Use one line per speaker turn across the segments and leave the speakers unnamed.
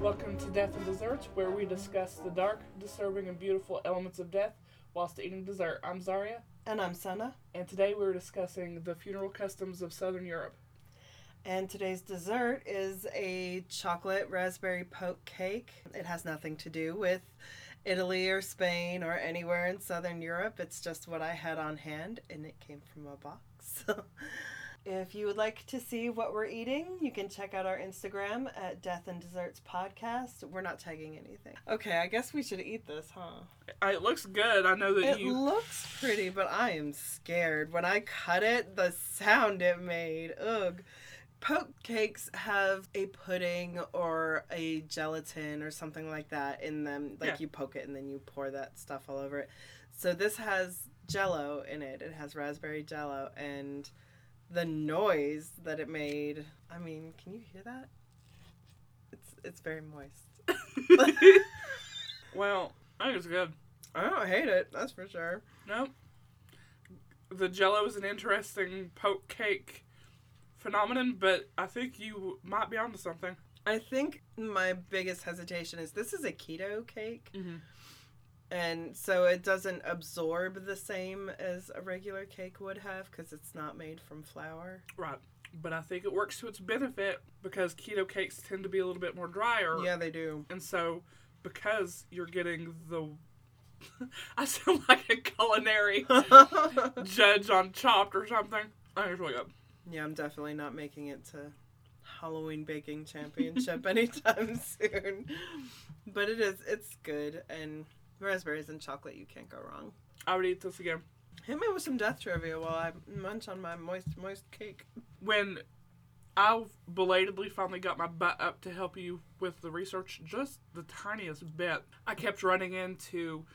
Welcome to Death and Desserts, where we discuss the dark, disturbing, and beautiful elements of death whilst eating dessert. I'm Zaria,
And I'm Sana.
and today we're discussing the funeral customs of Southern Europe.
And today's dessert is a chocolate raspberry poke cake. It has nothing to do with Italy or Spain or anywhere in Southern Europe. It's just what I had on hand and it came from a box. if you would like to see what we're eating, you can check out our Instagram at Death and Desserts Podcast. We're not tagging anything. Okay, I guess we should eat this, huh?
Uh, It looks good. I know that
It
you.
looks pretty, but I am scared. When I cut it, the sound it made. Ugh. Poke cakes have a pudding or a gelatin or something like that in them. Like
Yeah.
you poke it and then you pour that stuff all over it. So this has jello in it. It has raspberry jello and the noise that it made. I mean, can you hear that? It's it's very moist.
well, I think it's good.
I don't hate it, that's for sure.
No. The jello is an interesting poke cake phenomenon, but I think you might be onto something.
I think my biggest hesitation is this is a keto cake,
Mm-hmm.
And so it doesn't absorb the same as a regular cake would have because it's not made from flour.
Right. But I think it works to its benefit because keto cakes tend to be a little bit more drier.
Yeah, they do.
And so, because you're getting the. I sound like a culinary judge on Chopped or something. I really good.
yeah, I'm definitely not making it to Halloween baking championship anytime soon. But it is, it's good, and raspberries and chocolate, you can't go wrong.
I would eat this again.
Hit me with some death trivia while I munch on my moist, moist cake.
When I belatedly finally got my butt up to help you with the research, just the tiniest bit, I kept running into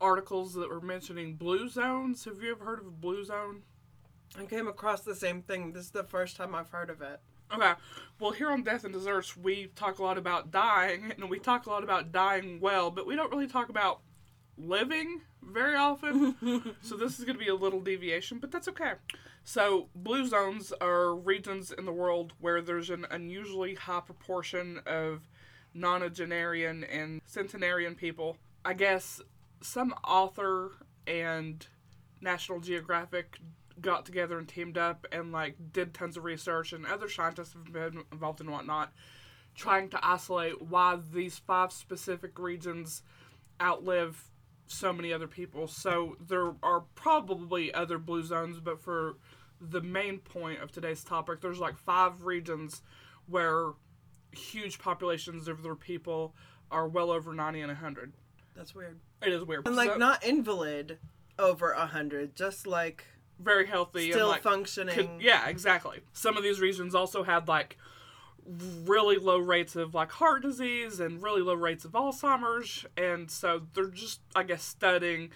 articles that were mentioning blue zones. Have you ever heard of a blue zone?
I came across the same thing. This is the first time I've heard of it.
Okay. Well, here on Death and Desserts, we talk a lot about dying, and we talk a lot about dying well, but we don't really talk about living very often. so this is going to be a little deviation, but that's okay. So, blue zones are regions in the world where there's an unusually high proportion of nonagenarian and centenarian people. I guess some author and National Geographic got together and teamed up and like did tons of research and other scientists have been involved in whatnot trying to isolate why these five specific regions outlive so many other people. So there are probably other blue zones but for the main point of today's topic there's like five regions where huge populations of their people are well over 90 and 100
That's weird.
it is weird.
And like
So-
not invalid over a hundred, just like
very healthy
still
and like
functioning.
could- yeah exactly some of these regions also had like really low rates of like heart disease and really low rates of alzheimer's and so they're just i guess studying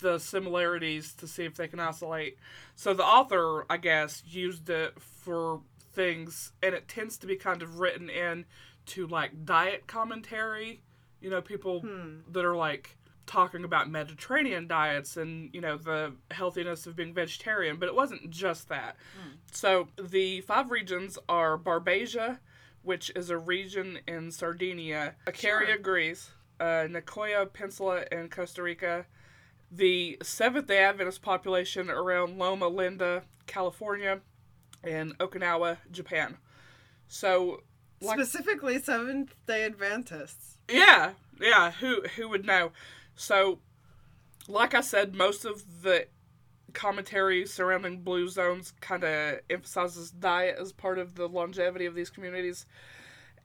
the similarities to see if they can isolate so the author i guess used it for things and it tends to be kind of written in to like diet commentary you know people
Hmm.
that are like talking about Mediterranean diets and you know the healthiness of being vegetarian, but it wasn't just that. So the five regions are Barbagia, which is a region in Sardinia, Icaria,
Sure.
Greece, uh, Nicoya Peninsula in Costa Rica, the Seventh Day Adventist population around Loma Linda, California, and Okinawa, Japan. So like-
Specifically Seventh day Adventists.
yeah, yeah. Who who would know? So, like I said, most of the commentary surrounding blue zones kind of emphasizes diet as part of the longevity of these communities,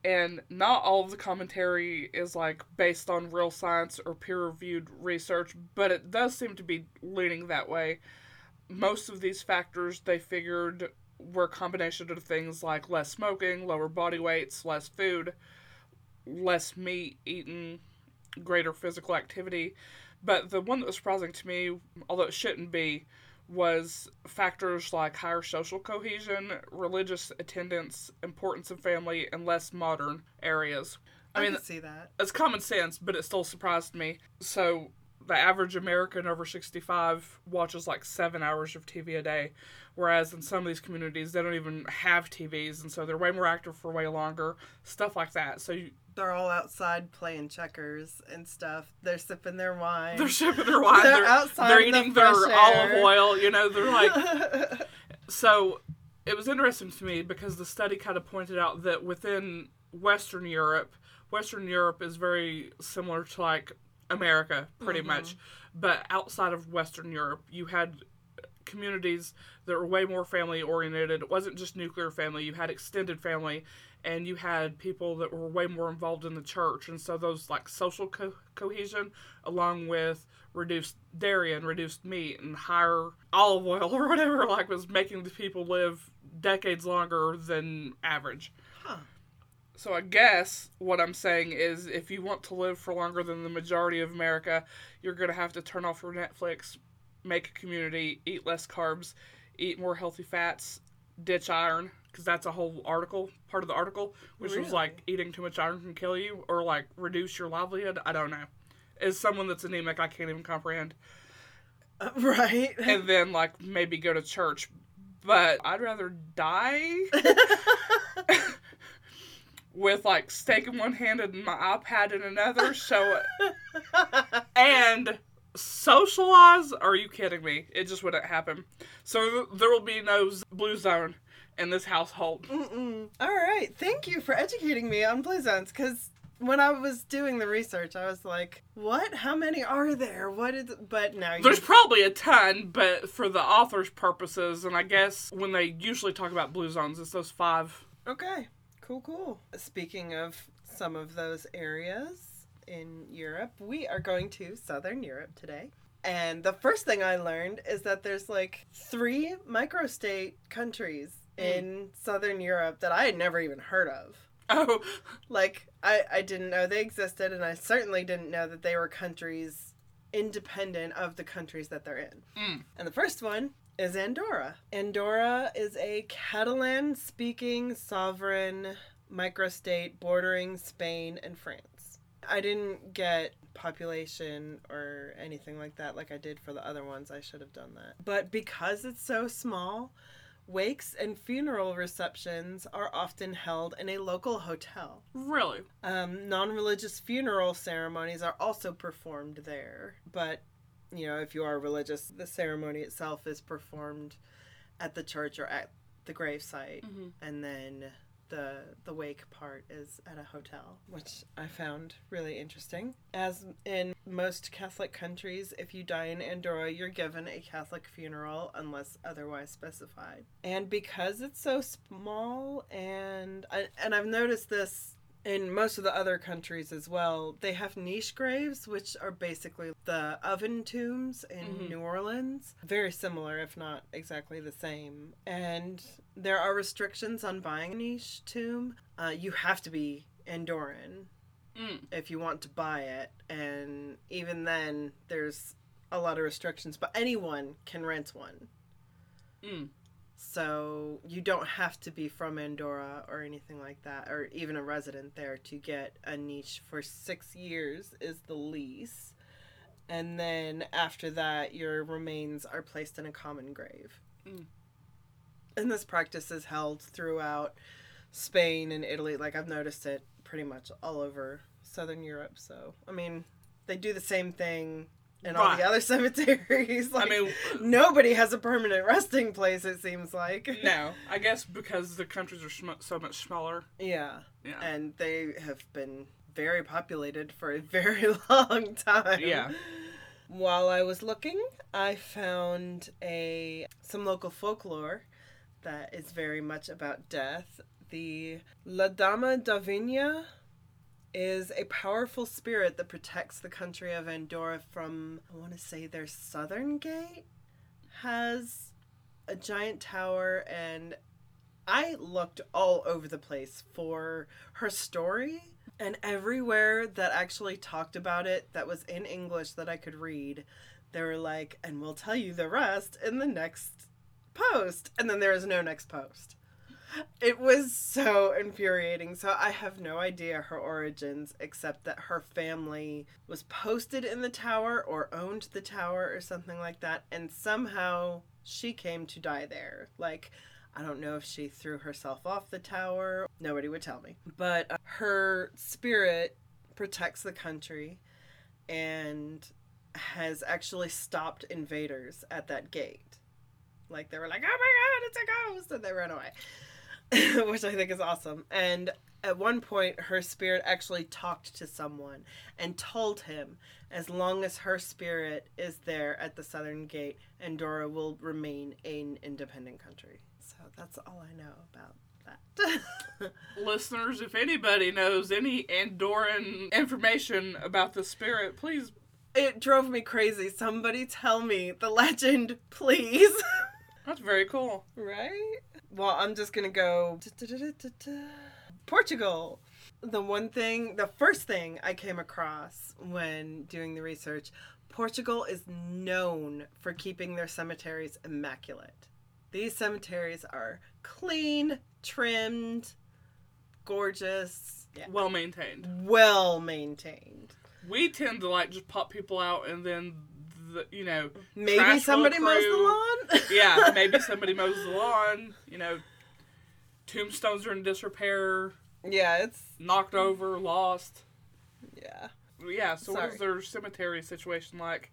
and not all of the commentary is like based on real science or peer-reviewed research, but it does seem to be leaning that way. Most of these factors they figured were a combination of things like less smoking, lower body weights, less food, less meat eaten, greater physical activity. But the one that was surprising to me, although it shouldn't be, was factors like higher social cohesion, religious attendance, importance of family, and less modern areas.
I,
I mean,
see that.
it's common sense, but it still surprised me. So the average American over 65 watches like seven hours of TV a day, whereas in some of these communities they don't even have TVs, and so they're way more active for way longer. Stuff like that. So you,
They're all outside playing checkers and stuff. They're sipping their wine.
they're sipping their wine.
They're
They're,
outside
they're
in the
eating their olive oil. You know, they're like so it was interesting to me because the study kind of pointed out that within Western Europe, Western Europe is very similar to like America, pretty mm-hmm. much. But outside of Western Europe, you had communities that were way more family oriented. It wasn't just nuclear family, you had extended family. And you had people that were way more involved in the church, and so those like social co- cohesion, along with reduced dairy and reduced meat and higher olive oil or whatever, like was making the people live decades longer than average.
Huh.
So I guess what I'm saying is if you want to live for longer than the majority of America, you're going to have to turn off your Netflix, make a community, eat less carbs, eat more healthy fats, ditch iron because that's a whole article, part of the article, which oh,
was
like eating too much iron can kill you or like reduce your livelihood. I don't know. As someone that's anemic, I can't even comprehend.
Uh, right.
And then like maybe go to church, but I'd rather die with like steak in one hand and my iPad in another. So and socialize? Are you kidding me? It just wouldn't happen. So there will be no z- blue zone in this household.
Mm-mm. All right. Thank you for educating me on blue zones because when I was doing the research, I was like, what? How many are there? What is. But now you.
There's probably a ton, but for the author's purposes, and I guess when they usually talk about blue zones, it's those five.
Okay. Cool, cool. Speaking of some of those areas in Europe, we are going to Southern Europe today. And the first thing I learned is that there's like three microstate countries in Southern Europe that I had never even heard of.
Oh,
Like, I, I didn't know they existed, and I certainly didn't know that they were countries independent of the countries that they're in.
Mm.
And the first one is Andorra. Andorra is a Catalan speaking sovereign microstate bordering Spain and France. I didn't get population or anything like that like I did for the other ones. I should have done that. But because it's so small, wakes and funeral receptions are often held in a local hotel.
really?
Um, non religious funeral ceremonies are also performed there. But, you know, if you are religious, the ceremony itself is performed at the church or at the gravesite.
Mhm.
And then the the wake part is at a hotel, which I found really interesting. As in most Catholic countries, if you die in Andorra, you're given a Catholic funeral unless otherwise specified. And because it's so small, and and I've noticed this in most of the other countries as well, they have niche graves, which are basically the oven tombs in
Mhm.
New Orleans. Very similar, if not exactly the same. And there are restrictions on buying a niche tomb. Uh, you have to be Andorran
Mm.
if you want to buy it. And even then, there's a lot of restrictions, but anyone can rent one.
Mm.
So you don't have to be from Andorra or anything like that, or even a resident there to get a niche for six years is the lease. And then after that, your remains are placed in a common grave.
Mm.
And this practice is held throughout Spain and Italy. Like I've noticed it pretty much all over Southern Europe. So, I mean, they do the same thing in all the other cemeteries.
I mean,
nobody has a permanent resting place it seems like
no. I guess because the countries are sm- so much smaller.
yeah
Yeah.
and they have been very populated for a very long time
Yeah.
while i was looking i found a some local folklore that is very much about death the la dama davina is a powerful spirit that protects the country of Andorra from, I want to say, their southern gate has a giant tower, and I looked all over the place for her story. And everywhere that actually talked about it, that was in English that I could read, they were like, and we'll tell you the rest in the next post. And then there is no next post. It was so infuriating. So I have no idea her origins except that her family was posted in the tower or owned the tower or something like that and somehow she came to die there. Like I don't know if she threw herself off the tower. Nobody would tell me. But uh, her spirit protects the country and has actually stopped invaders at that gate. Like they were like, "Oh my god, it's a ghost," and they ran away, which I think is awesome. And at one point, her spirit actually talked to someone and told him, as long as her spirit is there at the southern gate, Andorra will remain an independent country. So that's all I know about that.
Listeners, if anybody knows any Andorran information about the spirit, please.
it drove me crazy. Somebody tell me the legend, please.
That's very cool.
right? Well, I'm just gonna go Portugal. The one thing, the first thing I came across when doing the research, Portugal is known for keeping their cemeteries immaculate. These cemeteries are clean, trimmed, gorgeous, yeah,
Well maintained.
well maintained.
We tend to like just pop people out and then, the, you know,
Maybe somebody mows the lawn.
yeah, maybe somebody mows the lawn. You know, tombstones are in disrepair,
yeah, it's
knocked over, lost.
yeah.
Yeah. So what is their cemetery situation like?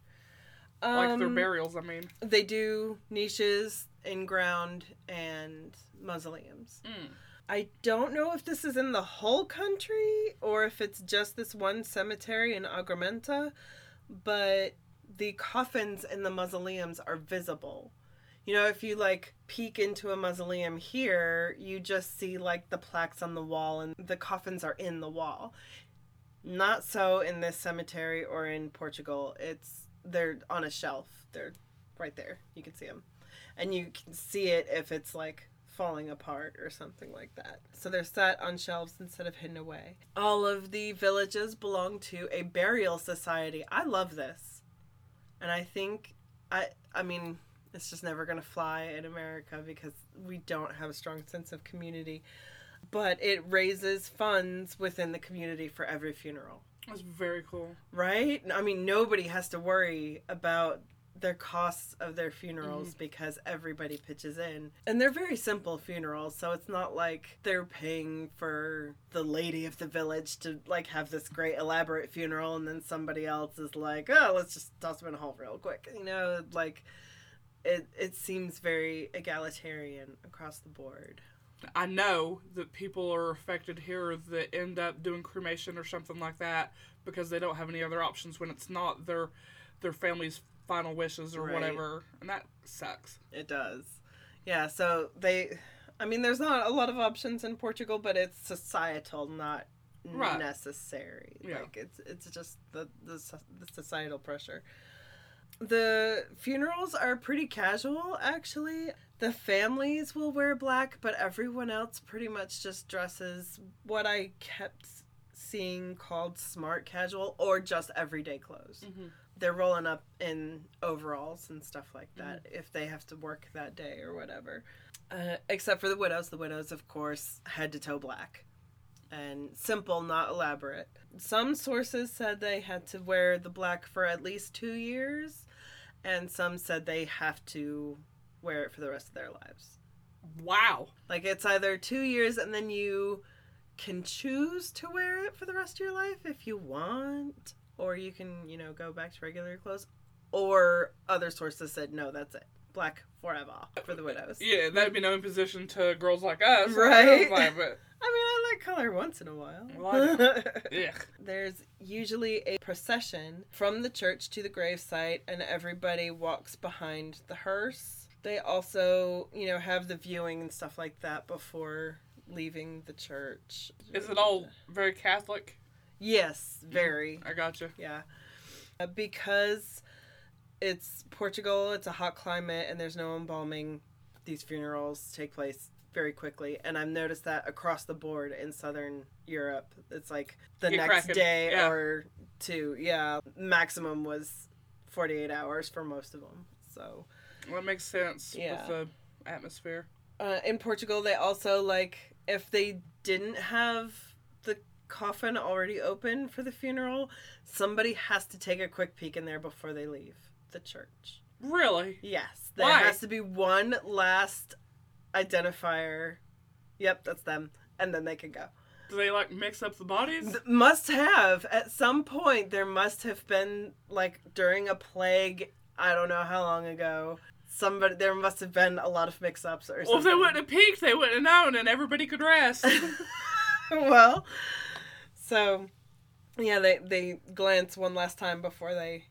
Like their
Um,
burials, I mean.
They do niches in ground and mausoleums.
Mm.
I don't know if this is in the whole country or if it's just this one cemetery in Agramonte, but the coffins in the mausoleums are visible. You know, if you like peek into a mausoleum here, you just see like the plaques on the wall and the coffins are in the wall. Not so in this cemetery or in Portugal. It's they're on a shelf. They're right there. You can see them. And you can see it if it's like falling apart or something like that. So they're set on shelves instead of hidden away. All of the villages belong to a burial society. I love this. And I think I I mean it's just never going to fly in America because we don't have a strong sense of community. But it raises funds within the community for every funeral
That's very cool.
right? I mean, nobody has to worry about their costs of their funerals mm-hmm. because everybody pitches in. And they're very simple funerals, so it's not like they're paying for the lady of the village to like have this great elaborate funeral and then somebody else is like, "Oh, let's just toss them in a hole real quick." You know, like it it seems very egalitarian across the board.
I know that people are affected here that end up doing cremation or something like that because they don't have any other options when it's not their their family's final wishes or
Right.
whatever, and that sucks.
It does. Yeah, so they I mean there's not a lot of options in Portugal, but it's societal, not
Right.
necessary.
Yeah.
Like it's it's just the, the the societal pressure. The funerals are pretty casual actually. The families will wear black, but everyone else pretty much just dresses what I kept seeing called smart casual or just everyday clothes
Mm-hmm.
they're rolling up in overalls and stuff like that if they have to work that day or whatever. Uh, except for the widows. The widows, of course, head to toe black and simple, not elaborate. Some sources said they had to wear the black for at least two years, and some said they have to wear it for the rest of their lives.
Wow.
Like it's either two years and then you can choose to wear it for the rest of your life if you want, or you can, you know, go back to regular clothes. Or other sources said, no, that's it. Black forever for the widows.
Yeah, that'd be no imposition to girls like us,
Right.
Like, but
I mean, I like color once in a while.
Well, ugh.
There's usually a procession from the church to the gravesite, and everybody walks behind the hearse. They also, you know, have the viewing and stuff like that before leaving the church.
Is it all very Catholic?
Yes, very.
I gotcha.
Yeah. Uh, because it's Portugal, it's a hot climate, and there's no embalming, these funerals take place very quickly. And I've noticed that across the board in Southern Europe. It's like the
Get
next
cracking.
day
Yeah.
or two. Yeah. Maximum was 48 hours for most of them. So.
Well, that makes sense
Yeah.
with the atmosphere.
Uh, in Portugal, they also like if they didn't have the coffin already open for the funeral, somebody has to take a quick peek in there before they leave the church.
Really?
Yes, there
Why?
has to be one last identifier. Yep, that's them, and then they can go.
Do they like mix up the bodies?
Must have at some point there must have been like during a plague i don't know how long ago somebody there must have been a lot of mix-ups or
Well, if they
something
wouldn't have peeked, they wouldn't have known, and everybody could rest.
well so yeah they they glance one last time before they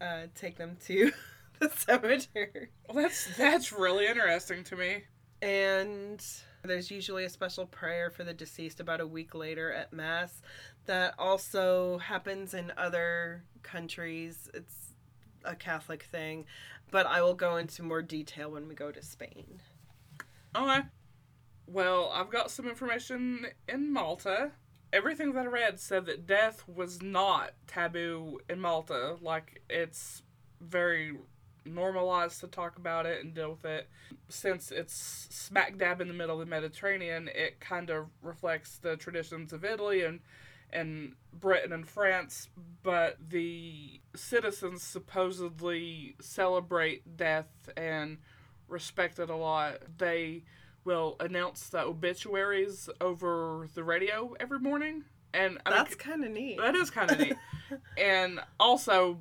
uh, take them to the cemetery
well, that's that's really interesting to me.
and there's usually a special prayer for the deceased about a week later at mass that also happens in other countries it's a catholic thing but i will go into more detail when we go to spain
Okay. Well, I've got some information in Malta. Everything that I read said that death was not taboo in Malta. Like, it's very normalized to talk about it and deal with it. Since it's smack dab in the middle of the Mediterranean, it kind of reflects the traditions of Italy and and Britain and France, but the citizens supposedly celebrate death and respect it a lot. They will announce the obituaries over the radio every morning, and I
that's kind of neat
that is kind of neat. and also,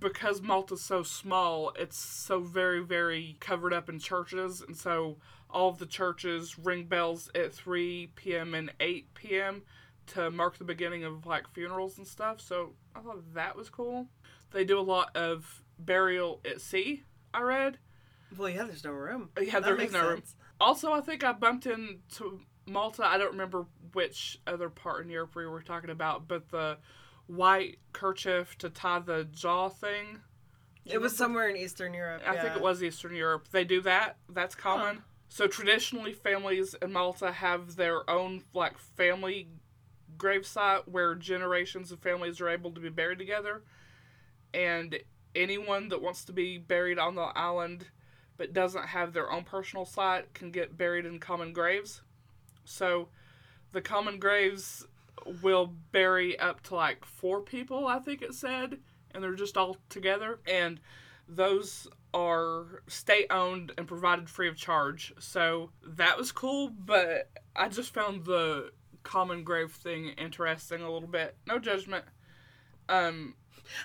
because Malta's so small, it's so very, very covered up in churches, and so all of the churches ring bells at 3 p.m. and 8 p.m. to mark the beginning of like funerals and stuff. So I thought that was cool. They do a lot of burial at sea. I read.
well yeah there's no room uh,
Yeah,
That
there is no room. Also, I think I bumped into Malta. I don't remember which other part in Europe we were talking about, but the white kerchief to tie the jaw thing.
it was somewhere in eastern europe
I think it was Eastern Europe. They do that. That's common. So traditionally, families in Malta have their own like family gravesite where generations of families are able to be buried together, and anyone that wants to be buried on the island but doesn't have their own personal site can get buried in common graves. So the common graves will bury up to like four people, I think it said, and they're just all together. And those are state owned and provided free of charge. So that was cool, but I just found the common grave thing interesting a little bit. No judgment. Um,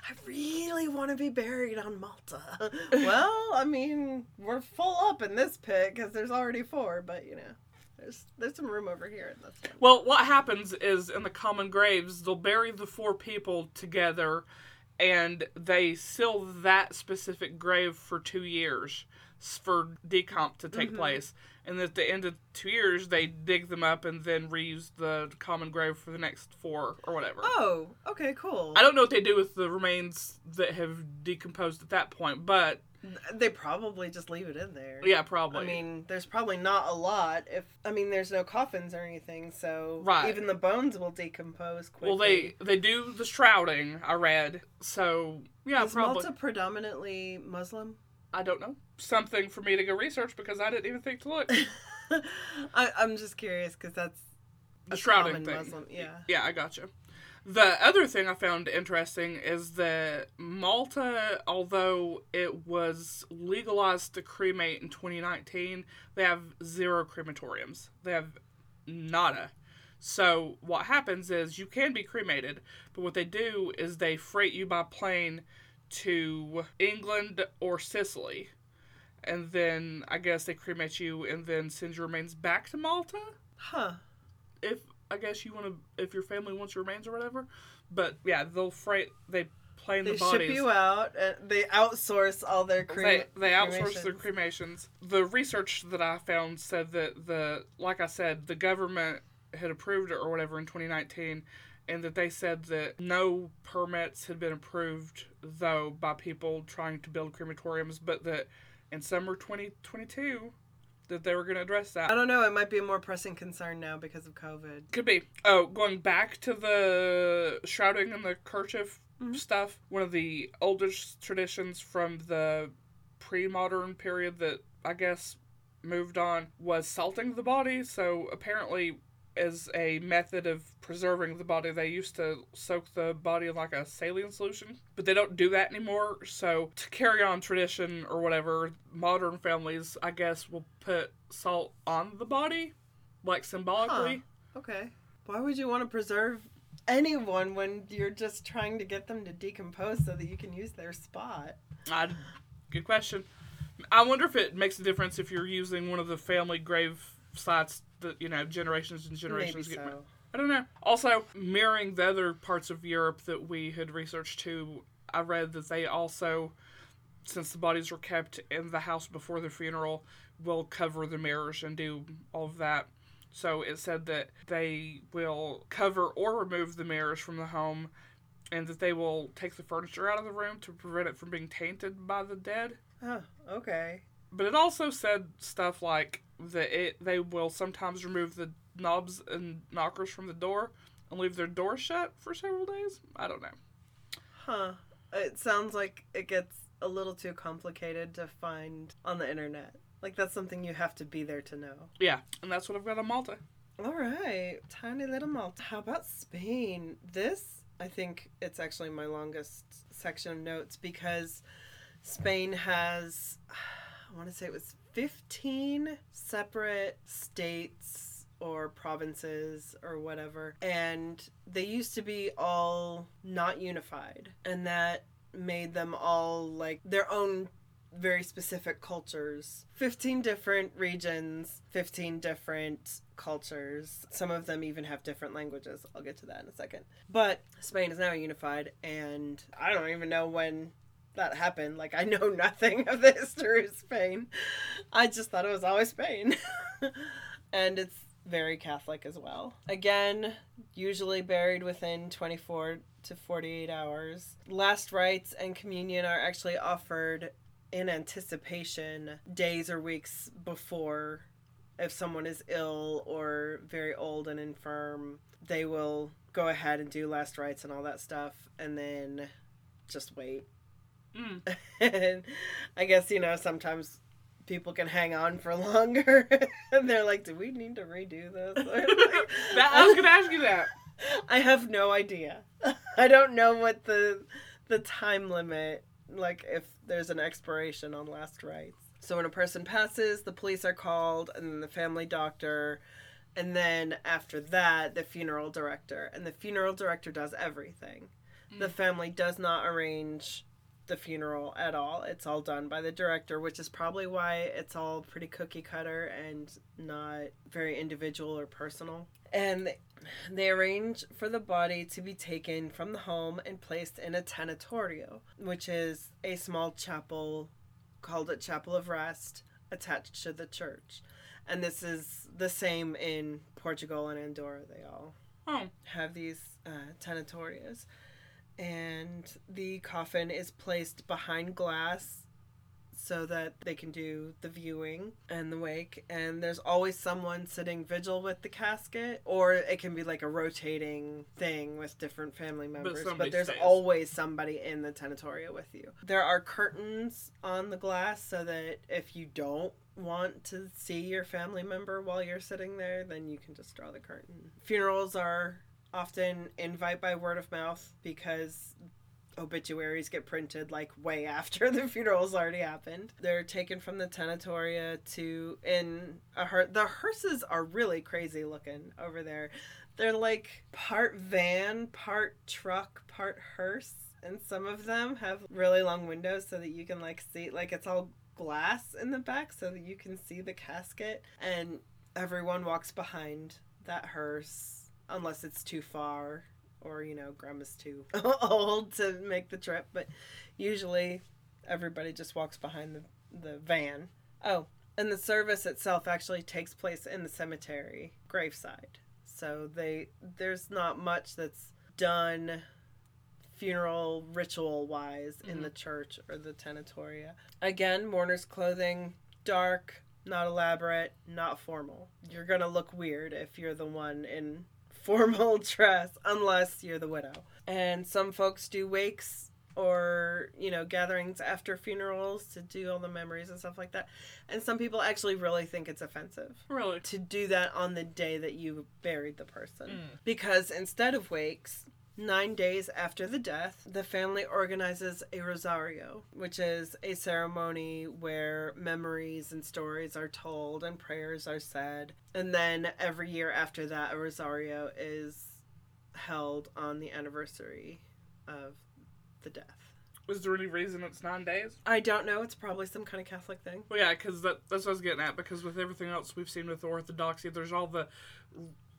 I really want to be buried on Malta. well, I mean, we're full up in this pit because there's already four, but you know, there's there's some room over here. And that's fine.
Well, what happens is in the common graves, they'll bury the four people together and they seal that specific grave for two years for decomp to take mm-hmm. place. And at the end of two years, they dig them up and then reuse the common grave for the next four or whatever.
Oh, okay, cool.
I don't know what they do with the remains that have decomposed at that point, but
They probably just leave it in there.
yeah, probably.
I mean, there's probably not a lot. If I mean, there's no coffins or anything, so
Right.
even the bones will decompose quickly.
well, they they do the shrouding. I read, so yeah,
is
probably.
Malta predominantly Muslim?
I don't know. Something for me to go research because I didn't even think to look.
I, I'm just curious because that's
The shrouding thing.
Muslim. Yeah.
Yeah, I gotcha. The other thing I found interesting is that Malta, although it was legalized to cremate in 2019, they have zero crematoriums. They have nada. So what happens is you can be cremated, but what they do is they freight you by plane to England or Sicily. And then I guess they cremate you and then send your remains back to Malta
Huh.
if I guess you want to, if your family wants your remains or whatever. But yeah, they'll freight, they plane
They
the bodies.
They ship you out. And they outsource all their
they,
crema-
they outsource their
cremations.
cremations. The research that I found said that the, like I said, the government had approved it or whatever in 2019, and that they said that no permits had been approved though by people trying to build crematoriums, but that in summer 2022 that they were going to address that.
I don't know. It might be a more pressing concern now because of COVID.
Could be. Oh, going back to the shrouding and the kerchief
Mhm.
stuff, one of the oldest traditions from the pre modern period that I guess moved on was salting the body. So apparently, as a method of preserving the body, they used to soak the body in like a saline solution, but they don't do that anymore. So to carry on tradition or whatever, modern families, I guess, will put salt on the body, like symbolically.
Okay. Why would you want to preserve anyone when you're just trying to get them to decompose so that you can use their spot?
I, good question. I wonder if it makes a difference if you're using one of the family grave sites that you know generations and generations
Maybe
get.
so.
I don't know. Also, mirroring the other parts of Europe that we had researched too, I read that they also, since the bodies were kept in the house before the funeral, will cover the mirrors and do all of that. So it said that they will cover or remove the mirrors from the home, and that they will take the furniture out of the room to prevent it from being tainted by the dead.
Oh, okay.
But it also said stuff like that it they will sometimes remove the knobs and knockers from the door and leave their door shut for several days. I don't know.
Huh. It sounds like it gets a little too complicated to find on the internet. Like that's something you have to be there to know.
Yeah, and that's what I've got on Malta.
All right, tiny little Malta. How about Spain? This, I think, it's actually my longest section of notes because Spain has, I want to say it was 15 separate states or provinces or whatever, and they used to be all not unified, and that made them all like their own very specific cultures. 15 different regions 15 different cultures. Some of them even have different languages. I'll get to that in a second. But spain is now unified and i don't even know when that happened. Like i know nothing of the history of spain. I just thought it was always spain. And it's very catholic as well. Again usually buried within 24 to 48 hours. Last rites and communion are actually offered in anticipation days or weeks before if someone is ill or very old and infirm they will go ahead and do last rites and all that stuff and then just wait
Mm.
and i guess you know sometimes people can hang on for longer and they're like do we need to redo this
That, I was gonna ask you that.
I have no idea. I don't know what the the time limit like if there's an expiration on last rites. So when a person passes, the police are called and then the family doctor and then after that the funeral director and the funeral director does everything. The
Mm.
family does not arrange the funeral at all. It's all done by the director, which is probably why it's all pretty cookie cutter and not very individual or personal. And they arrange for the body to be taken from the home and placed in a tanatorio, which is a small chapel called a chapel of rest attached to the church. And this is the same in Portugal and Andorra. They all
Oh,
have these uh. And the coffin is placed behind glass so that they can do the viewing and the wake. And there's always someone sitting vigil with the casket, or it can be like a rotating thing with different family members. But,
somebody
there's
stays.
always somebody in the tanatoria with you. There are curtains on the glass so that if you don't want to see your family member while you're sitting there, then you can just draw the curtain. Funerals are often invite by word of mouth because obituaries get printed like way after the funeral's already happened. They're taken from the tanatoria to in a hearse. The hearses are really crazy looking over there. They're like part van, part truck, part hearse, and some of them have really long windows so that you can like see like it's all glass in the back so that you can see the casket and everyone walks behind that hearse unless it's too far or you know grandma's too old to make the trip but usually everybody just walks behind the, the van. Oh and the service itself actually takes place in the cemetery graveside. So they there's not much that's done funeral ritual wise in
Mhm.
the church or the tanatoria. Again mourner's clothing dark not elaborate not formal. You're gonna look weird if you're the one in formal dress unless you're the widow and some folks do wakes or you know gatherings after funerals to do all the memories and stuff like that and some people actually really think it's offensive
Really?
to do that on the day that you buried the person
Mm.
because instead of wakes nine days after the death the family organizes a rosario which is a ceremony where memories and stories are told and prayers are said and then every year after that a rosario is held on the anniversary of the death
Was there any reason it's nine days?
i don't know it's probably some kind of catholic thing
Well, yeah, because that, that's what I was getting at. Because with everything else we've seen with Orthodoxy, there's all the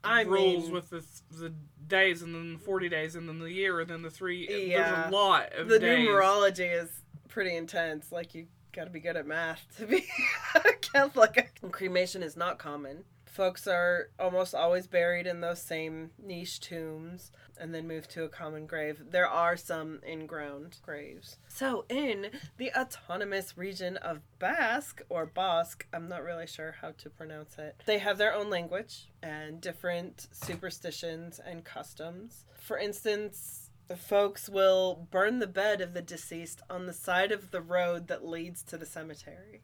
I
rules
mean-
with the the days, and then the forty days, and then the year, and then the three.
Yeah.
There's a lot of
the
days.
numerology is pretty intense. Like you got to be good at math to be a Catholic. Cremation is not common. Folks are almost always buried in those same niche tombs and then moved to a common grave. There are some in-ground graves. So in the autonomous region of Basque or Basque, I'm not really sure how to pronounce it. They have their own language and different superstitions and customs. For instance, the folks will burn the bed of the deceased on the side of the road that leads to the cemetery.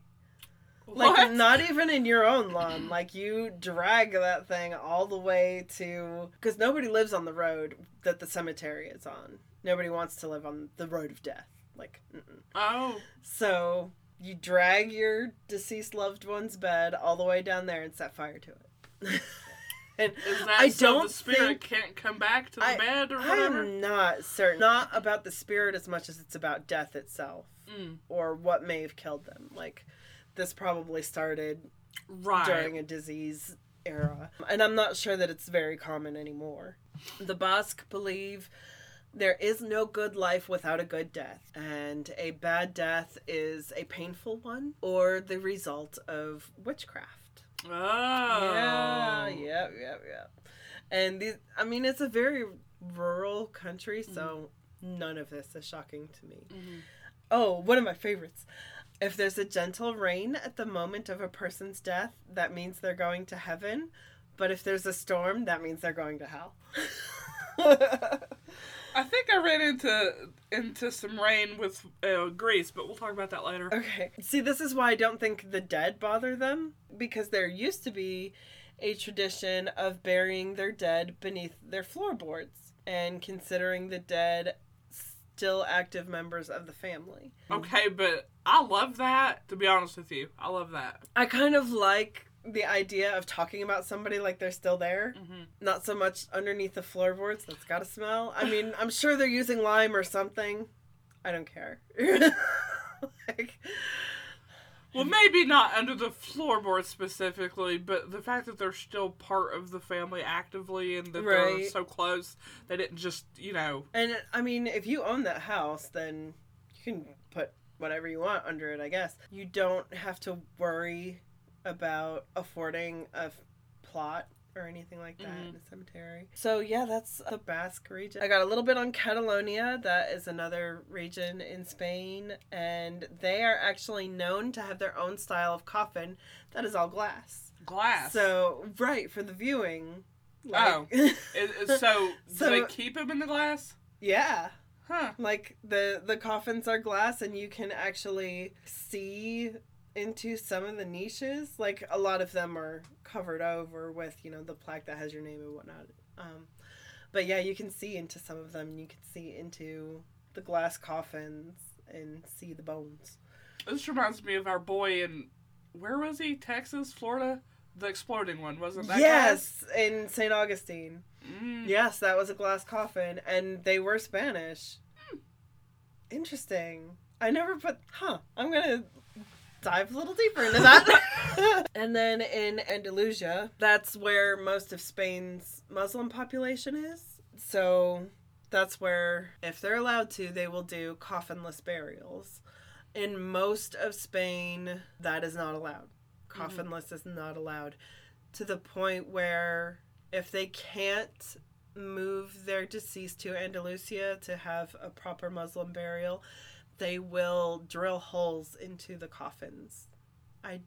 Like
What?
not even in your own lawn. Like you drag that thing all the way to because nobody lives on the road that the cemetery is on. Nobody wants to live on the road of death. Like, mm-mm.
Oh,
so you drag your deceased loved one's bed all the way down there and set fire to it. and
is that
I
so
don't
the spirit
think-
can't come back to the
I-
bed or whatever?
I'm not certain. Not about the spirit as much as it's about death itself
Mm,
or what may have killed them. Like, this probably started
right.
during a disease era. And I'm not sure that it's very common anymore. The Basque believe there is no good life without a good death, and a bad death is a painful one or the result of witchcraft.
Oh.
Yeah, yep, yep, yep. And these, I mean, it's a very rural country, so none of this is shocking to me.
Mhm.
Oh, one of my favorites. If there's a gentle rain at the moment of a person's death, that means they're going to heaven. But if there's a storm, that means they're going to hell.
I think I ran into into some rain with uh, Greece, but we'll talk about that later.
okay. See, this is why I don't think the dead bother them because there used to be a tradition of burying their dead beneath their floorboards and considering the dead still active members of the family.
Okay, but I love that. To be honest with you, I love that.
I kind of like the idea of talking about somebody like they're still there.
hmm
Not so much underneath the floorboards. That's got to smell. I mean, I'm sure they're using lime or something. I don't care. like,
Well, maybe not under the floorboard specifically, but the fact that they're still part of the family actively and that they're so close, they didn't just, you know.
and I mean, if you own that house, then you can put whatever you want under it, I guess. You don't have to worry about affording a f- plot or anything like that mm-hmm. in a cemetery. So yeah, that's the Basque region. I got a little bit on Catalonia. That is another region in Spain, and they are actually known to have their own style of coffin that is all glass.
Glass.
So right for the viewing.
Oh. It- it- so,
So-
do they keep them in the glass?
yeah.
Huh.
like the the coffins are glass and you can actually see into some of the niches like a lot of them are covered over with you know the plaque that has your name and whatnot um but yeah you can see into some of them you can see into the glass coffins and see the bones
This reminds me of our boy in, where was he? Texas, Florida? The exploding one, wasn't that
yes in st augustine?
Mm.
yes that was a glass coffin and they were spanish interesting i never put huh i'm gonna dive a little deeper into that. And then in andalusia that's where most of spain's muslim population is. So that's where if they're allowed to they will do coffinless burials. In most of spain that is not allowed. Mm-hmm. Coffinless is not allowed. To the point where if they can't move their deceased to Andalusia to have a proper Muslim burial, they will drill holes into the coffins. I'm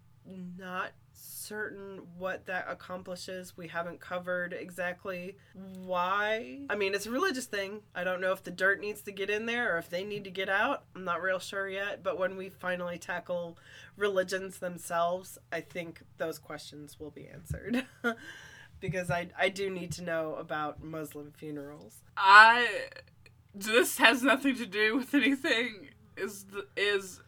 not certain what that accomplishes. We haven't covered exactly why. I mean, it's a religious thing. I don't know if the dirt needs to get in there or if they need to get out. I'm not real sure yet. But when we finally tackle religions themselves, I think those questions will be answered. because I, I do need to know about Muslim funerals.
I this has nothing to do with anything. Is the, is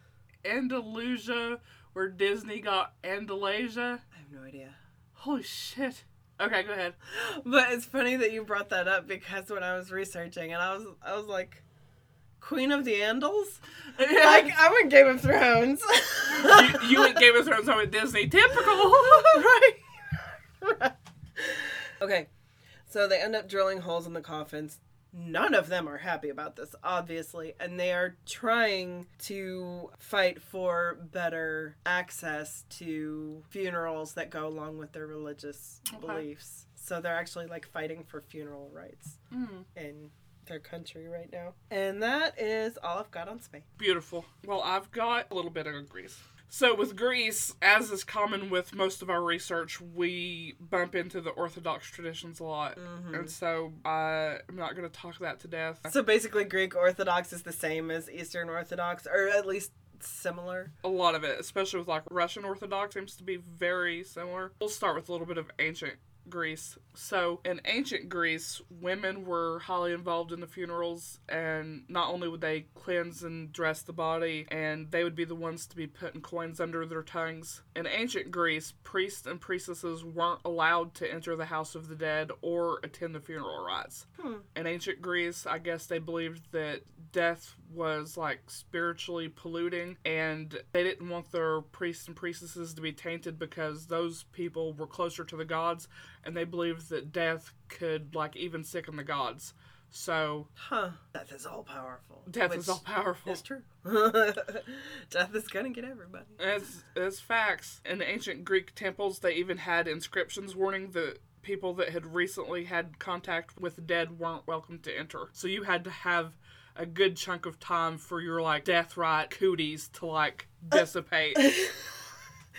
Andalusia where Disney got Andalasia?
I have no idea.
Holy shit. Okay, go ahead.
But it's funny that you brought that up because when I was researching and I was I was like Queen of the Andals?
Yeah.
Like I'm in Game of Thrones.
you, you went Game of Thrones, I went Disney. Typical.
right. right. Okay. So they end up drilling holes in the coffins. None of them are happy about this, obviously, and they are trying to fight for better access to funerals that go along with their religious
Okay.
beliefs. So they're actually like fighting for funeral rights
Mm,
in their country right now. And that is all I've got on Spain.
beautiful. Well, I've got a little bit of Greece. So with Greece, as is common with most of our research, we bump into the Orthodox traditions a lot. Mm-hmm. And so I am not going to talk that to death.
So basically, Greek Orthodox is the same as Eastern Orthodox, or at least similar.
a lot of it, especially with like Russian Orthodox, seems to be very similar. We'll start with a little bit of ancient Greece. So, in ancient Greece, women were highly involved in the funerals, and not only would they cleanse and dress the body, and they would be the ones to be putting coins under their tongues. In ancient Greece, priests and priestesses weren't allowed to enter the house of the dead or attend the funeral rites. Hmm. In ancient Greece, I guess they believed that death was like spiritually polluting and they didn't want their priests and priestesses to be tainted because those people were closer to the gods and they believed that death could like even sicken the gods. So
Huh. Death is all powerful.
death is all powerful.
It's true. Death is gonna get everybody.
As as facts. In the ancient Greek temples, they even had inscriptions warning that people that had recently had contact with the dead weren't welcome to enter. So you had to have a good chunk of time for your like death rite cooties to like dissipate.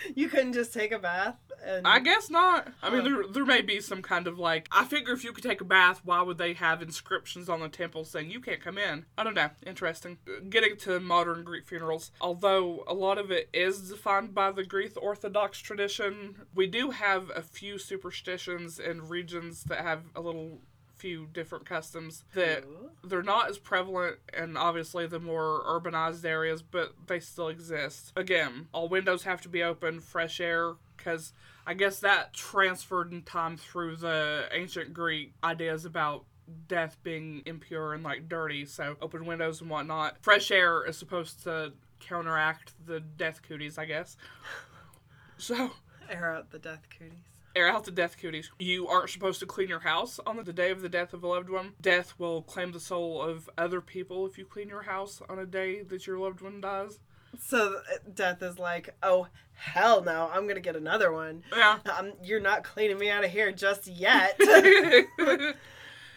You couldn't just take a bath and
I guess not. I mean, there there may be some kind of like. I figure if you could take a bath, why would they have inscriptions on the temple saying you can't come in? I don't know. Interesting. Uh, getting to modern Greek funerals, although a lot of it is defined by the Greek Orthodox tradition, we do have a few superstitions in regions that have a little few different customs that
Ooh.
they're not as prevalent in obviously the more urbanized areas, but they still exist. Again, all windows have to be open, fresh air, because I guess that transferred in time through the ancient Greek ideas about death being impure and like dirty, so open windows and whatnot. Fresh air is supposed to counteract the death cooties, I guess. So,
air out the death cooties.
Air out the death cooties. You aren't supposed to clean your house on the day of the death of a loved one. Death will claim the soul of other people if you clean your house on a day that your loved one dies.
So uh, death is like, oh hell no, I'm gonna get another one.
Yeah.
Um, you're not cleaning me out of here just yet.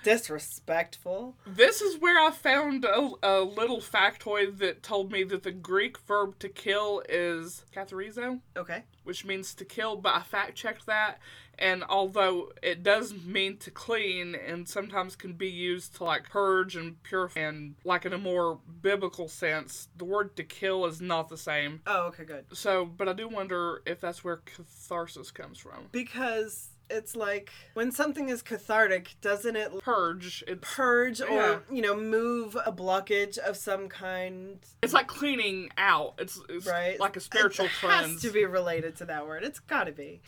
Disrespectful.
this is where I found a, a little factoid that told me that the Greek verb to kill is katharizo,
Okay.
which means to kill, but I fact checked that. And although it does mean to clean and sometimes can be used to like purge and purify, and like in a more biblical sense, the word to kill is not the same.
Oh, okay, good.
So, but I do wonder if that's where catharsis comes from.
Because it's like when something is cathartic, doesn't it
Purge, it's
purge or
Yeah.
you know move a blockage of some kind?
it's like cleaning out. It's, it's
Right.
like a spiritual
it
cleanse.
has to be related to that word. It's got to be.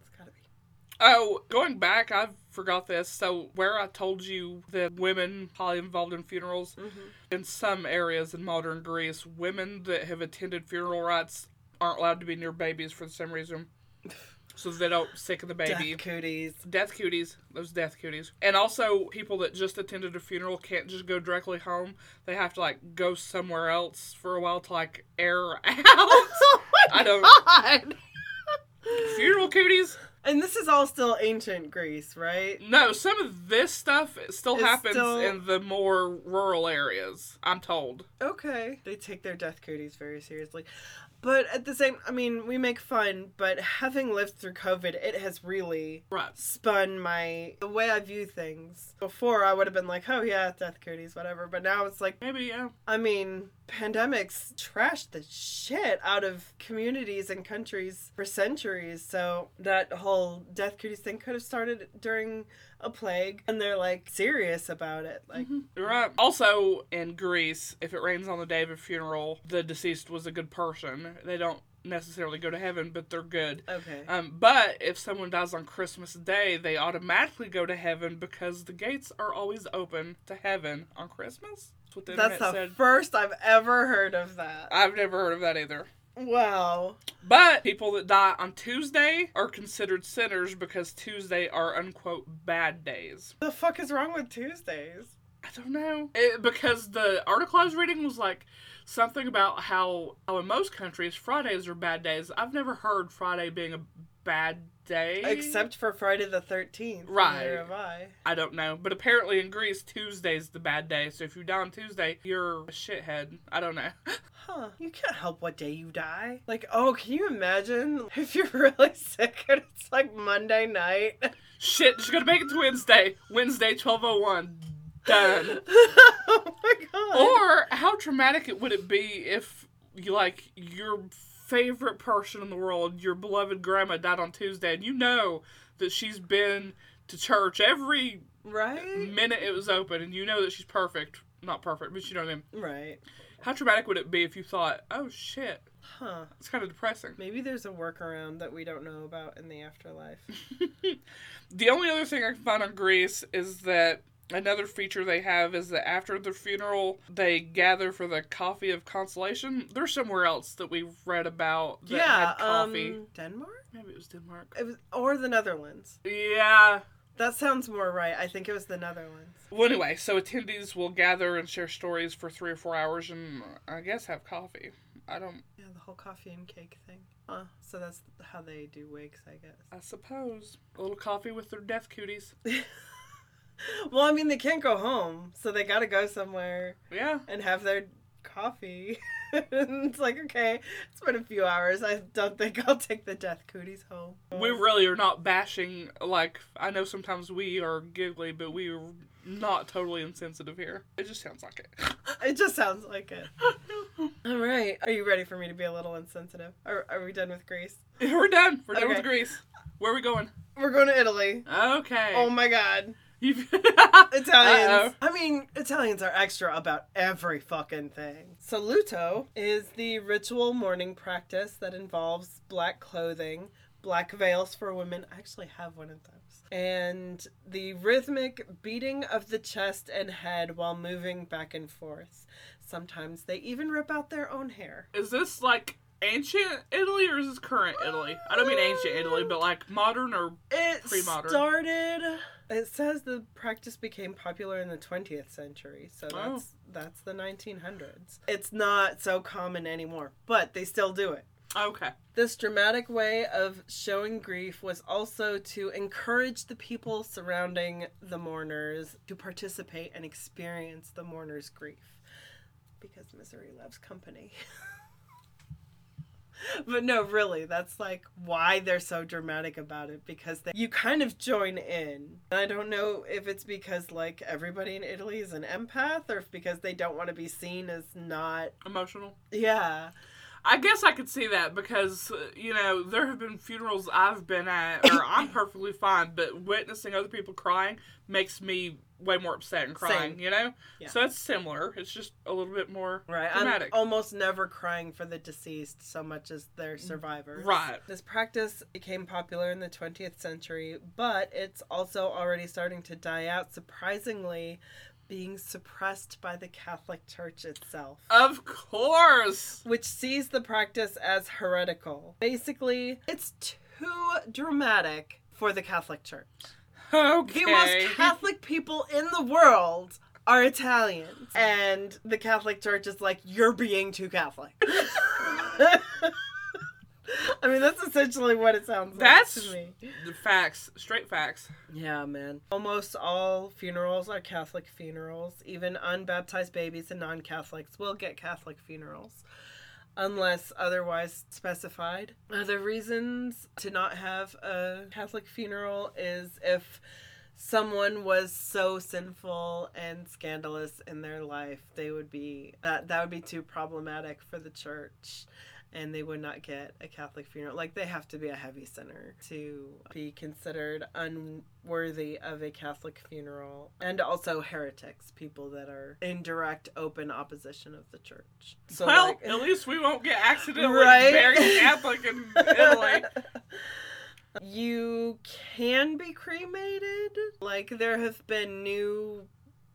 it's got to be.
Oh, going back, I forgot this. So, where I told you that women highly involved in funerals, mm-hmm. in some areas in modern Greece, women that have attended funeral rites aren't allowed to be near babies for the same reason. So they don't sicken the baby.
Death cooties.
Death cooties, those death cooties. And also, people that just attended a funeral can't just go directly home. They have to, like, go somewhere else for a while to, like, air out.
Oh my
I don't-
God.
Funeral cooties?
And this is all still ancient Greece, right?
No, some of this stuff still
It's
happens
still-
in the more rural areas, I'm told.
Okay. They take their death cooties very seriously. But at the same, I mean, we make fun, but having lived through COVID, it has really
Right.
spun my the way I view things. Before I would have been like, oh yeah, death cooties, whatever. But now it's like,
Maybe, yeah.
I mean, pandemics trashed the shit out of communities and countries for centuries. So that whole death cooties thing could have started during a plague, and they're like serious about it. Like,
You're right. Also, in Greece, if it rains on the day of a funeral, the deceased was a good person. They don't necessarily go to heaven, but they're good.
okay,
Um, but if someone dies on Christmas Day, they automatically go to heaven because the gates are always open to heaven on Christmas. That's what the
that's the
said.
first I've ever heard of that.
I've never heard of that either.
Wow.
But people that die on Tuesday are considered sinners because Tuesday are unquote bad days.
The fuck is wrong with Tuesdays?
I don't know. It, because the article I was reading was like something about how, how in most countries Fridays are bad days. I've never heard Friday being a bad day.
Except for Friday the 13th.
Right.
Neither have I.
I don't know. But apparently in Greece, Tuesday's the bad day. So if you die on Tuesday, you're a shithead. I don't know.
Huh. You can't help what day you die. Like, oh, can you imagine if you're really sick and it's like Monday night?
Shit, just gotta make it to Wednesday. Wednesday, 1201. Done.
oh my god.
Or how traumatic it would it be if you like your favorite person in the world, your beloved grandma died on Tuesday and you know that she's been to church every
right?
minute it was open and you know that she's perfect. Not perfect, but you know what I mean.
Right.
How traumatic would it be if you thought, oh shit,
Huh.
it's kind of depressing.
Maybe there's a workaround that we don't know about in the afterlife.
The only other thing I can find on Greece is that another feature they have is that after the funeral, they gather for the coffee of consolation. There's somewhere else that we've read about that
yeah.
had coffee.
Um, Denmark?
Maybe it was Denmark.
It was, or the Netherlands.
Yeah.
That sounds more right. I think it was the Netherlands.
Well, anyway, so attendees will gather and share stories for three or four hours and I guess have coffee. I don't,
Yeah, the whole coffee and cake thing. Huh. So that's how they do wakes, I guess.
I suppose. A little coffee with their death cooties.
Well, I mean, they can't go home, so they gotta go somewhere
Yeah.
and have their coffee. it's like, okay, it's been a few hours. I don't think I'll take the death cooties home.
We really are not bashing, like, I know sometimes we are giggly, but we are not totally insensitive here. It just sounds like it.
It just sounds like it. All right. Are you ready for me to be a little insensitive? Are, are we done with Greece?
We're done. We're done
Okay.
with Greece. Where are we going?
We're going to Italy.
Okay.
Oh my god. Italians.
Uh-oh.
I mean, Italians are extra about every fucking thing. Saluto is the ritual mourning practice that involves black clothing, black veils for women. I actually have one of those. And the rhythmic beating of the chest and head while moving back and forth. Sometimes they even rip out their own hair.
Is this like ancient Italy or is this current Italy? I don't mean ancient Italy, but like modern or
It
Pre-modern.
started. It says the practice became popular in the 20th century, so
Oh.
that's that's the 1900s. It's not so common anymore, but they still do it.
okay.
This dramatic way of showing grief was also to encourage the people surrounding the mourners to participate and experience the mourner's grief. Because misery loves company. but no, really, that's like why they're so dramatic about it because they, you kind of join in. And I don't know if it's because like everybody in Italy is an empath or if because they don't want to be seen as not.
Emotional.
Yeah.
I guess I could see that because uh, you know there have been funerals I've been at where I'm perfectly fine, but witnessing other people crying makes me way more upset and crying.
Same.
You know,
Yeah.
so it's similar. It's just a little bit more
Right.
dramatic.
I'm almost never crying for the deceased so much as their survivors.
Right.
This practice became popular in the 20th century, but it's also already starting to die out, surprisingly, being suppressed by the Catholic Church itself.
Of course.
Which sees the practice as heretical. Basically, it's too dramatic for the Catholic Church.
Okay.
The most Catholic people in the world are Italians. And the Catholic Church is like, you're being too Catholic. I mean, that's essentially what it sounds like
That's
to me.
the facts, straight facts.
Yeah, man. Almost all funerals are Catholic funerals. Even unbaptized babies and non Catholics will get Catholic funerals. unless otherwise specified. Uh, Other reasons to not have a Catholic funeral is if someone was so sinful and scandalous in their life, they would be that that would be too problematic for the church and they would not get a Catholic funeral. Like they have to be a heavy sinner to be considered unworthy of a Catholic funeral, and also heretics, people that are in direct, open opposition of the church.
So, well, like, at least we won't get accidentally right? buried Catholic in Italy.
You can be cremated. Like there have been new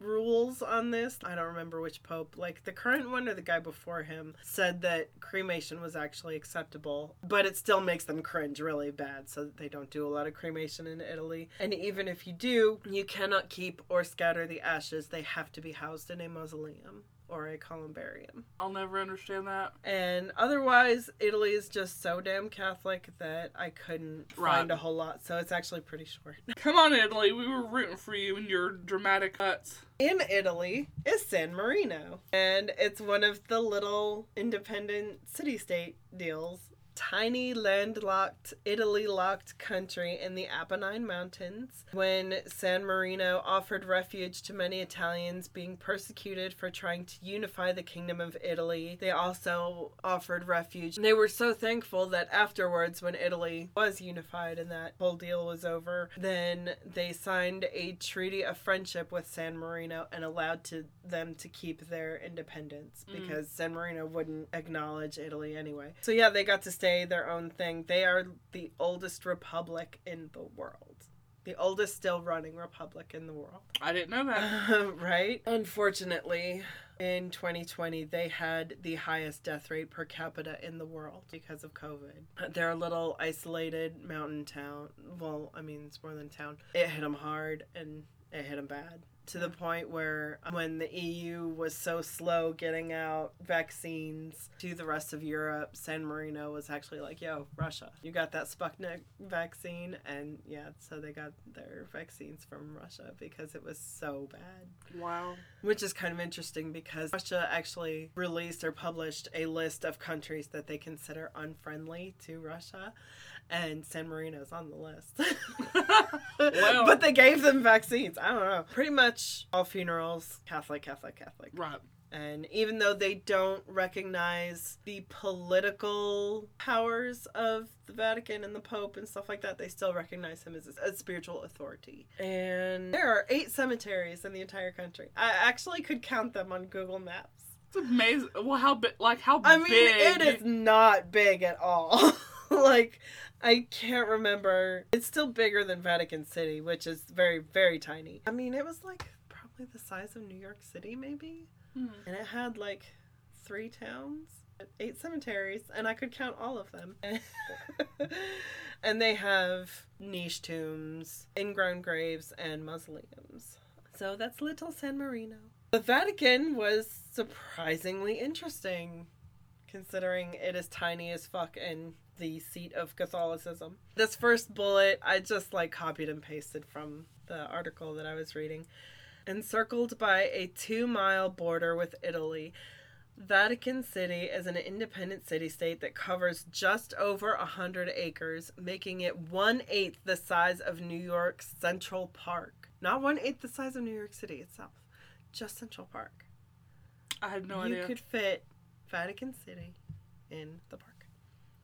rules on this. I don't remember which pope, like the current one or the guy before him, said that cremation was actually acceptable, but it still makes them cringe really bad, so they don't do a lot of cremation in Italy. And even if you do, you cannot keep or scatter the ashes, they have to be housed in a mausoleum or a columbarium.
I'll never understand that.
And otherwise, Italy is just so damn Catholic that I couldn't right. find a whole lot. So it's actually pretty short.
Come on, Italy. We were rooting for you in your dramatic cuts.
In Italy is San Marino. And it's one of the little independent city state deals tiny landlocked Italy locked country in the Apennine Mountains when San Marino offered refuge to many Italians being persecuted for trying to unify the Kingdom of Italy. They also offered refuge. They were so thankful that afterwards, when Italy was unified and that whole deal was over, then they signed a treaty of friendship with San Marino and allowed to them to keep their independence mm. because. San Marino wouldn't acknowledge Italy anyway. So yeah, they got to stay say their own thing. They are the oldest republic in the world. The oldest still running republic in the world.
I didn't know that.
right? Unfortunately, in 2020, they had the highest death rate per capita in the world because of COVID. They're a little isolated mountain town. Well, I mean, it's more than town. It hit them hard and it hit them bad to the point where um, when the EU was so slow getting out vaccines to the rest of Europe, San Marino was actually like, yo, Russia, you got that Sputnik vaccine? And yeah, so they got their vaccines from Russia because it was so bad.
Wow.
Which is kind of interesting because Russia actually released or published a list of countries that they consider unfriendly to Russia and San Marino's on the list. well, but they gave them vaccines. I don't know. Pretty much all funerals, Catholic, Catholic, Catholic.
Right.
And even though they don't recognize the political powers of the Vatican and the Pope and stuff like that, they still recognize him as a spiritual authority. And there are eight cemeteries in the entire country. I actually could count them on Google Maps.
It's amazing. Well, how big? Like how I mean,
it is not big at all. like I can't remember. It's still bigger than Vatican City, which is very, very tiny. I mean, it was like probably the size of New York City, maybe. Hmm. And it had like three towns, eight cemeteries, and I could count all of them. and they have niche tombs, ingrown graves, and mausoleums. So that's Little San Marino. The Vatican was surprisingly interesting, considering it is tiny as fuck and the seat of Catholicism. This first bullet, I just like copied and pasted from the article that I was reading. Encircled by a two mile border with Italy, Vatican City is an independent city state that covers just over a hundred acres, making it one eighth the size of New York's Central Park. Not one eighth the size of New York City itself, just Central Park.
I had no
you
idea.
You could fit Vatican City in the park.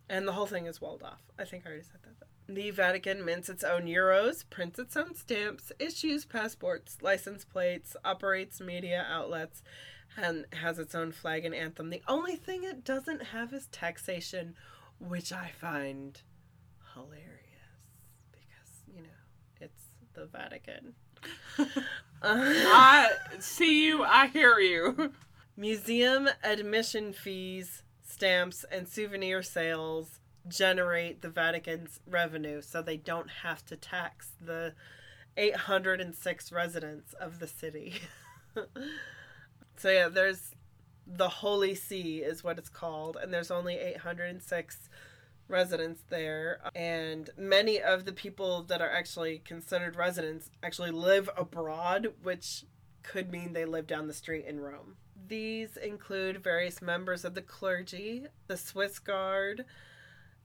And the whole thing is walled off. I think I already said that. Though. The Vatican mints its own euros, prints its own stamps, issues passports, license plates, operates media outlets, and has its own flag and anthem. The only thing it doesn't have is taxation, which I find hilarious because, you know, it's the Vatican.
I see you, I hear you.
Museum admission fees stamps and souvenir sales generate the Vatican's revenue so they don't have to tax the 806 residents of the city. so yeah, there's the Holy See is what it's called and there's only 806 residents there and many of the people that are actually considered residents actually live abroad which could mean they live down the street in Rome these include various members of the clergy, the Swiss Guard,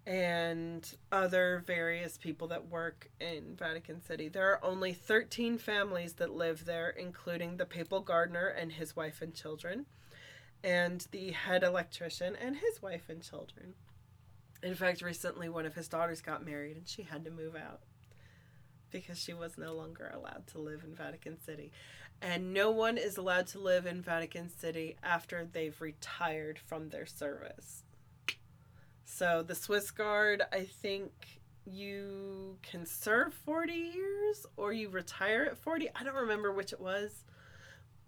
and other various people that work in Vatican City. There are only 13 families that live there, including the papal gardener and his wife and children, and the head electrician and his wife and children. In fact, recently one of his daughters got married and she had to move out because she was no longer allowed to live in Vatican City. And no one is allowed to live in Vatican City after they've retired from their service. So the Swiss Guard, I think you can serve 40 years or you retire at 40. I don't remember which it was.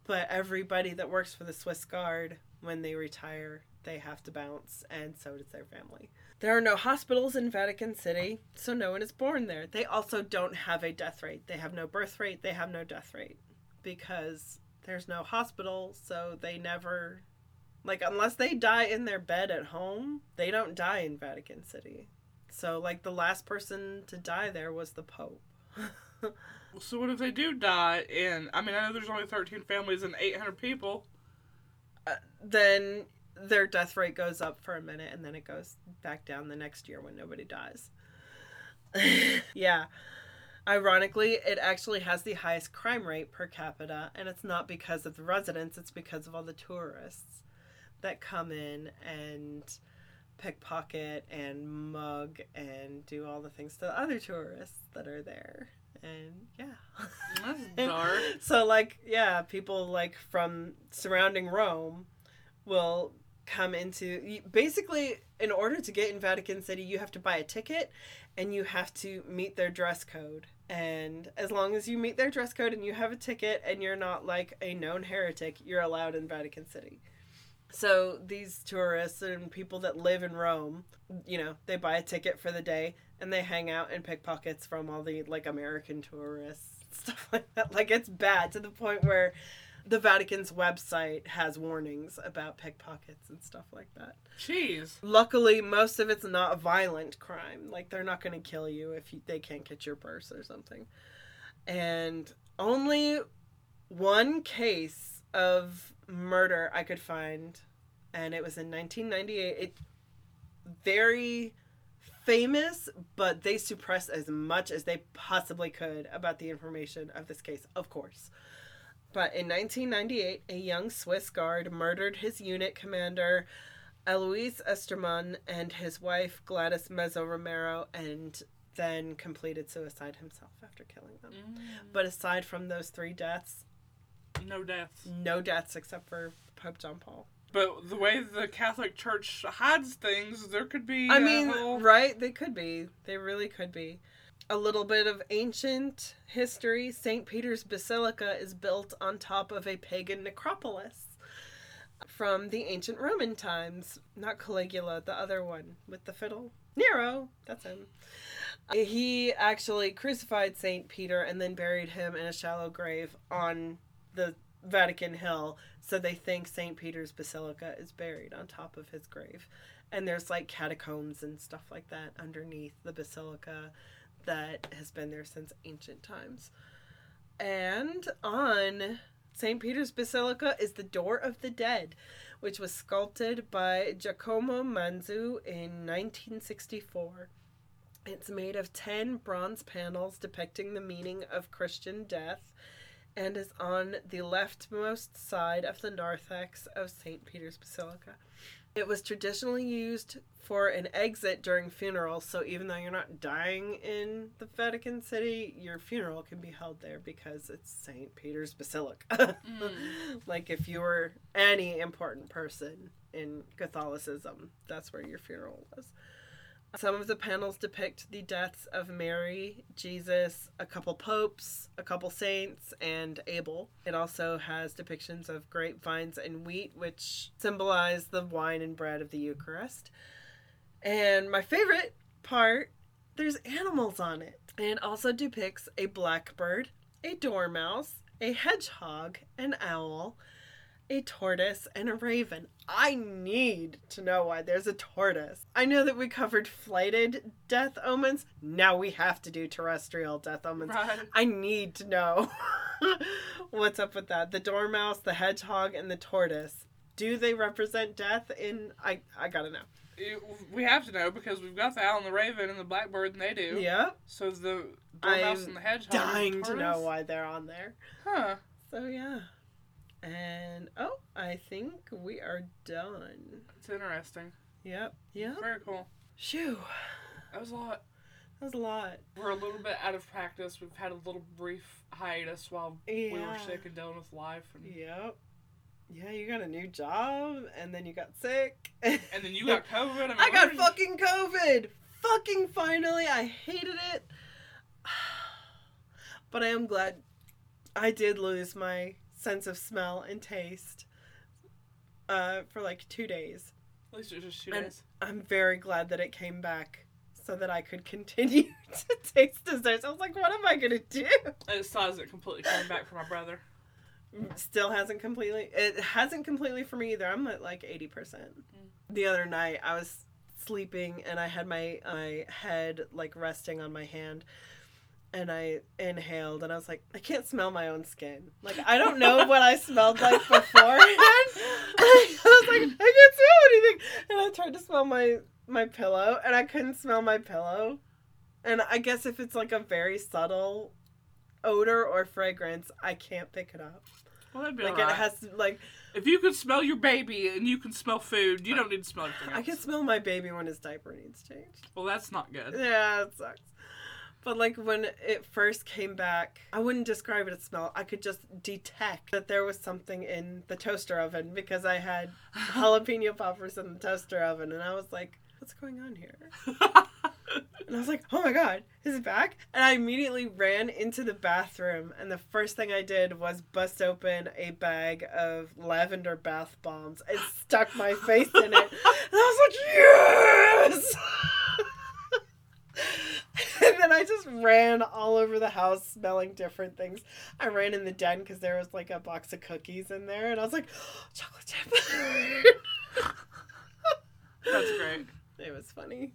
But everybody that works for the Swiss Guard, when they retire, they have to bounce, and so does their family. There are no hospitals in Vatican City, so no one is born there. They also don't have a death rate. They have no birth rate, they have no death rate because there's no hospital, so they never like unless they die in their bed at home, they don't die in Vatican City. So like the last person to die there was the Pope.
so what if they do die in? I mean, I know there's only 13 families and 800 people.
Uh, then their death rate goes up for a minute and then it goes back down the next year when nobody dies. yeah. Ironically, it actually has the highest crime rate per capita, and it's not because of the residents, it's because of all the tourists that come in and pickpocket and mug and do all the things to the other tourists that are there. And yeah.
That's dark.
so like yeah, people like from surrounding Rome will come into basically in order to get in Vatican City you have to buy a ticket and you have to meet their dress code. And as long as you meet their dress code and you have a ticket and you're not like a known heretic you're allowed in Vatican City. So these tourists and people that live in Rome you know they buy a ticket for the day and they hang out and pickpockets from all the like American tourists stuff like that. Like it's bad to the point where the Vatican's website has warnings about pickpockets and stuff like that.
Jeez.
Luckily, most of it's not a violent crime. Like they're not going to kill you if you, they can't get your purse or something. And only one case of murder I could find, and it was in 1998. It very famous, but they suppressed as much as they possibly could about the information of this case, of course. But in 1998, a young Swiss guard murdered his unit commander, Alois Estermann, and his wife, Gladys Meza Romero, and then completed suicide himself after killing them. Mm. But aside from those three deaths,
no deaths.
No deaths except for Pope John Paul.
But the way the Catholic Church hides things, there could be.
I mean, whole... right? They could be. They really could be a little bit of ancient history. St. Peter's Basilica is built on top of a pagan necropolis from the ancient Roman times. Not Caligula, the other one with the fiddle. Nero, that's him. He actually crucified St. Peter and then buried him in a shallow grave on the Vatican Hill. So they think St. Peter's Basilica is buried on top of his grave. And there's like catacombs and stuff like that underneath the basilica that has been there since ancient times. And on St. Peter's Basilica is the Door of the Dead, which was sculpted by Giacomo Manzu in 1964. It's made of 10 bronze panels depicting the meaning of Christian death and is on the leftmost side of the narthex of St. Peter's Basilica. It was traditionally used for an exit during funerals, so even though you're not dying in the Vatican City, your funeral can be held there because it's St. Peter's Basilica. mm. Like if you were any important person in Catholicism, that's where your funeral was. Some of the panels depict the deaths of Mary, Jesus, a couple popes, a couple saints, and Abel. It also has depictions of grapevines and wheat, which symbolize the wine and bread of the Eucharist. And my favorite part, there's animals on it. And also depicts a blackbird, a dormouse, a hedgehog, an owl, a tortoise, and a raven. I need to know why there's a tortoise. I know that we covered flighted death omens. Now we have to do terrestrial death omens.
Right.
I need to know what's up with that. The dormouse, the hedgehog, and the tortoise. Do they represent death in I I gotta know.
You- We have to know because we've got the owl and the raven and the blackbird, and they do.
Yep.
So the dormouse
I'm
and the hedgehog. and the
Dying to know why they're on there.
Huh.
So yeah. And oh, I think we are done.
It's interesting.
Yep. Yep.
Very cool.
Shoo.
That was a lot.
That was a lot.
We're a little bit out of practice. We've had a little brief hiatus while we were
Yeah.
sick and dealing with life, and,
Yep. Yeah, you got a new job and then you got sick.
and then you got COVID. I, mean,
I got
you-
fucking COVID. Fucking finally. I hated it. But I am glad I did lose my sense of smell and taste uh, for like two days.
At least it was just two
And-
days.
I'm very glad that it came back so that I could continue to taste desserts. I was like, what am I going to do?
It still hasn't completely come back for my brother.
Still hasn't completely. It hasn't completely for me either. I'm at like 80%. The other night, I was sleeping and I had my, my head like resting on my hand. And I inhaled and I was like, I can't smell my own skin. Like, I don't know what I smelled like beforehand. I was like, I can't smell anything. And I tried to smell my, my pillow and I couldn't smell my pillow. And I guess if it's like a very subtle odor or fragrance, I can't pick it up.
Well, that'd be
Like it has to, like
If you could smell your baby and you can smell food, you don't need to smell anything else.
I can smell my baby when his diaper needs changed.
Well, that's not good.
Yeah, it sucks. But like when it first came back, I wouldn't describe it as smell. I could just detect that there was something in the toaster oven because I had jalapeno poppers in the toaster oven, and I was like, "What's going on here?" And I was like, "Oh my god, is it back?" And I immediately ran into the bathroom, and the first thing I did was bust open a bag of lavender bath bombs and stuck my face in it. And I was like, "Yes!" and then I just ran all over the house smelling different things. I ran in the den because there was like a box of cookies in there, and I was like, oh, chocolate chip.
That's great.
It was funny.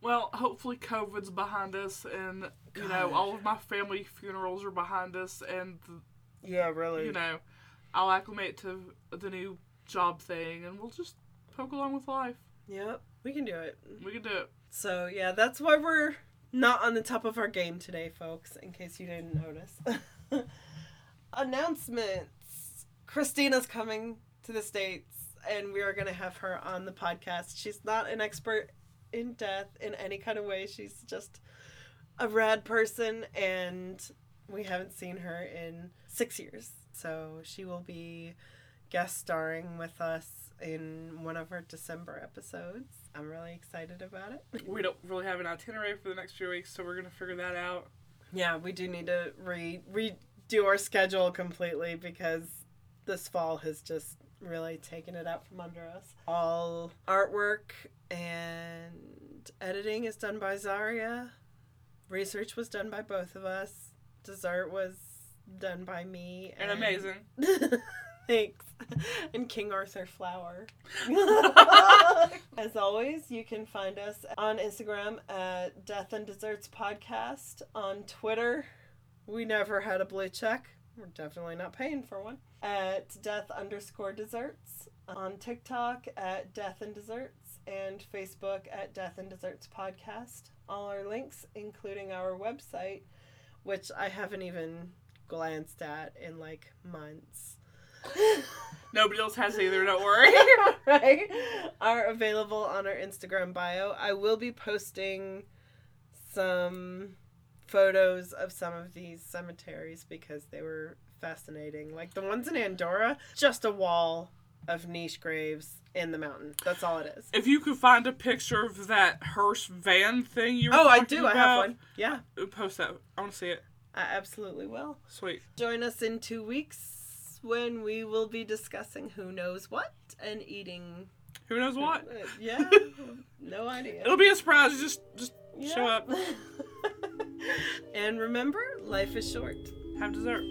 Well, hopefully COVID's behind us, and you know all of my family funerals are behind us, and
Yeah, really.
you know I'll acclimate to the new job thing, and we'll just poke along with life.
Yep, we can do it.
We can do it.
So yeah, that's why we're not on the top of our game today, folks. In case you didn't notice. Announcements. Christina's coming to the states, and we are gonna have her on the podcast. She's not an expert in death in any kind of way. She's just a rad person, and we haven't seen her in six years. So she will be guest starring with us in one of our December episodes. I'm really excited about it.
We don't really have an itinerary for the next few weeks, so we're gonna figure that out.
Yeah, we do need to re redo our schedule completely because this fall has just really taken it out from under us. All artwork and editing is done by Zaria. Research was done by both of us. Dessert was done by me
And amazing.
Thanks. And King Arthur Flour. As always, you can find us on Instagram at Death and Desserts Podcast. On Twitter, we never had a blue check. We're definitely not paying for one. At Death underscore Desserts. On TikTok at Death and Desserts. And Facebook at Death and Desserts Podcast. All our links, including our website, which I haven't even glanced at in like months.
Nobody else has either. Don't worry.
right? Are available on our Instagram bio. I will be posting some photos of some of these cemeteries because they were fascinating. Like the ones in Andorra, just a wall of niche graves in the mountain. That's all it is.
if you could find a picture of that hearse van thing you were
Oh, I do. I have one. Yeah,
Post that. I want to see it.
I absolutely will.
Sweet.
Join us in two weeks when we will be discussing who knows what and eating.
Who knows what?
Uh, yeah, no idea.
It'll be a surprise. Just, just show up.
and remember, life is short.
Have dessert.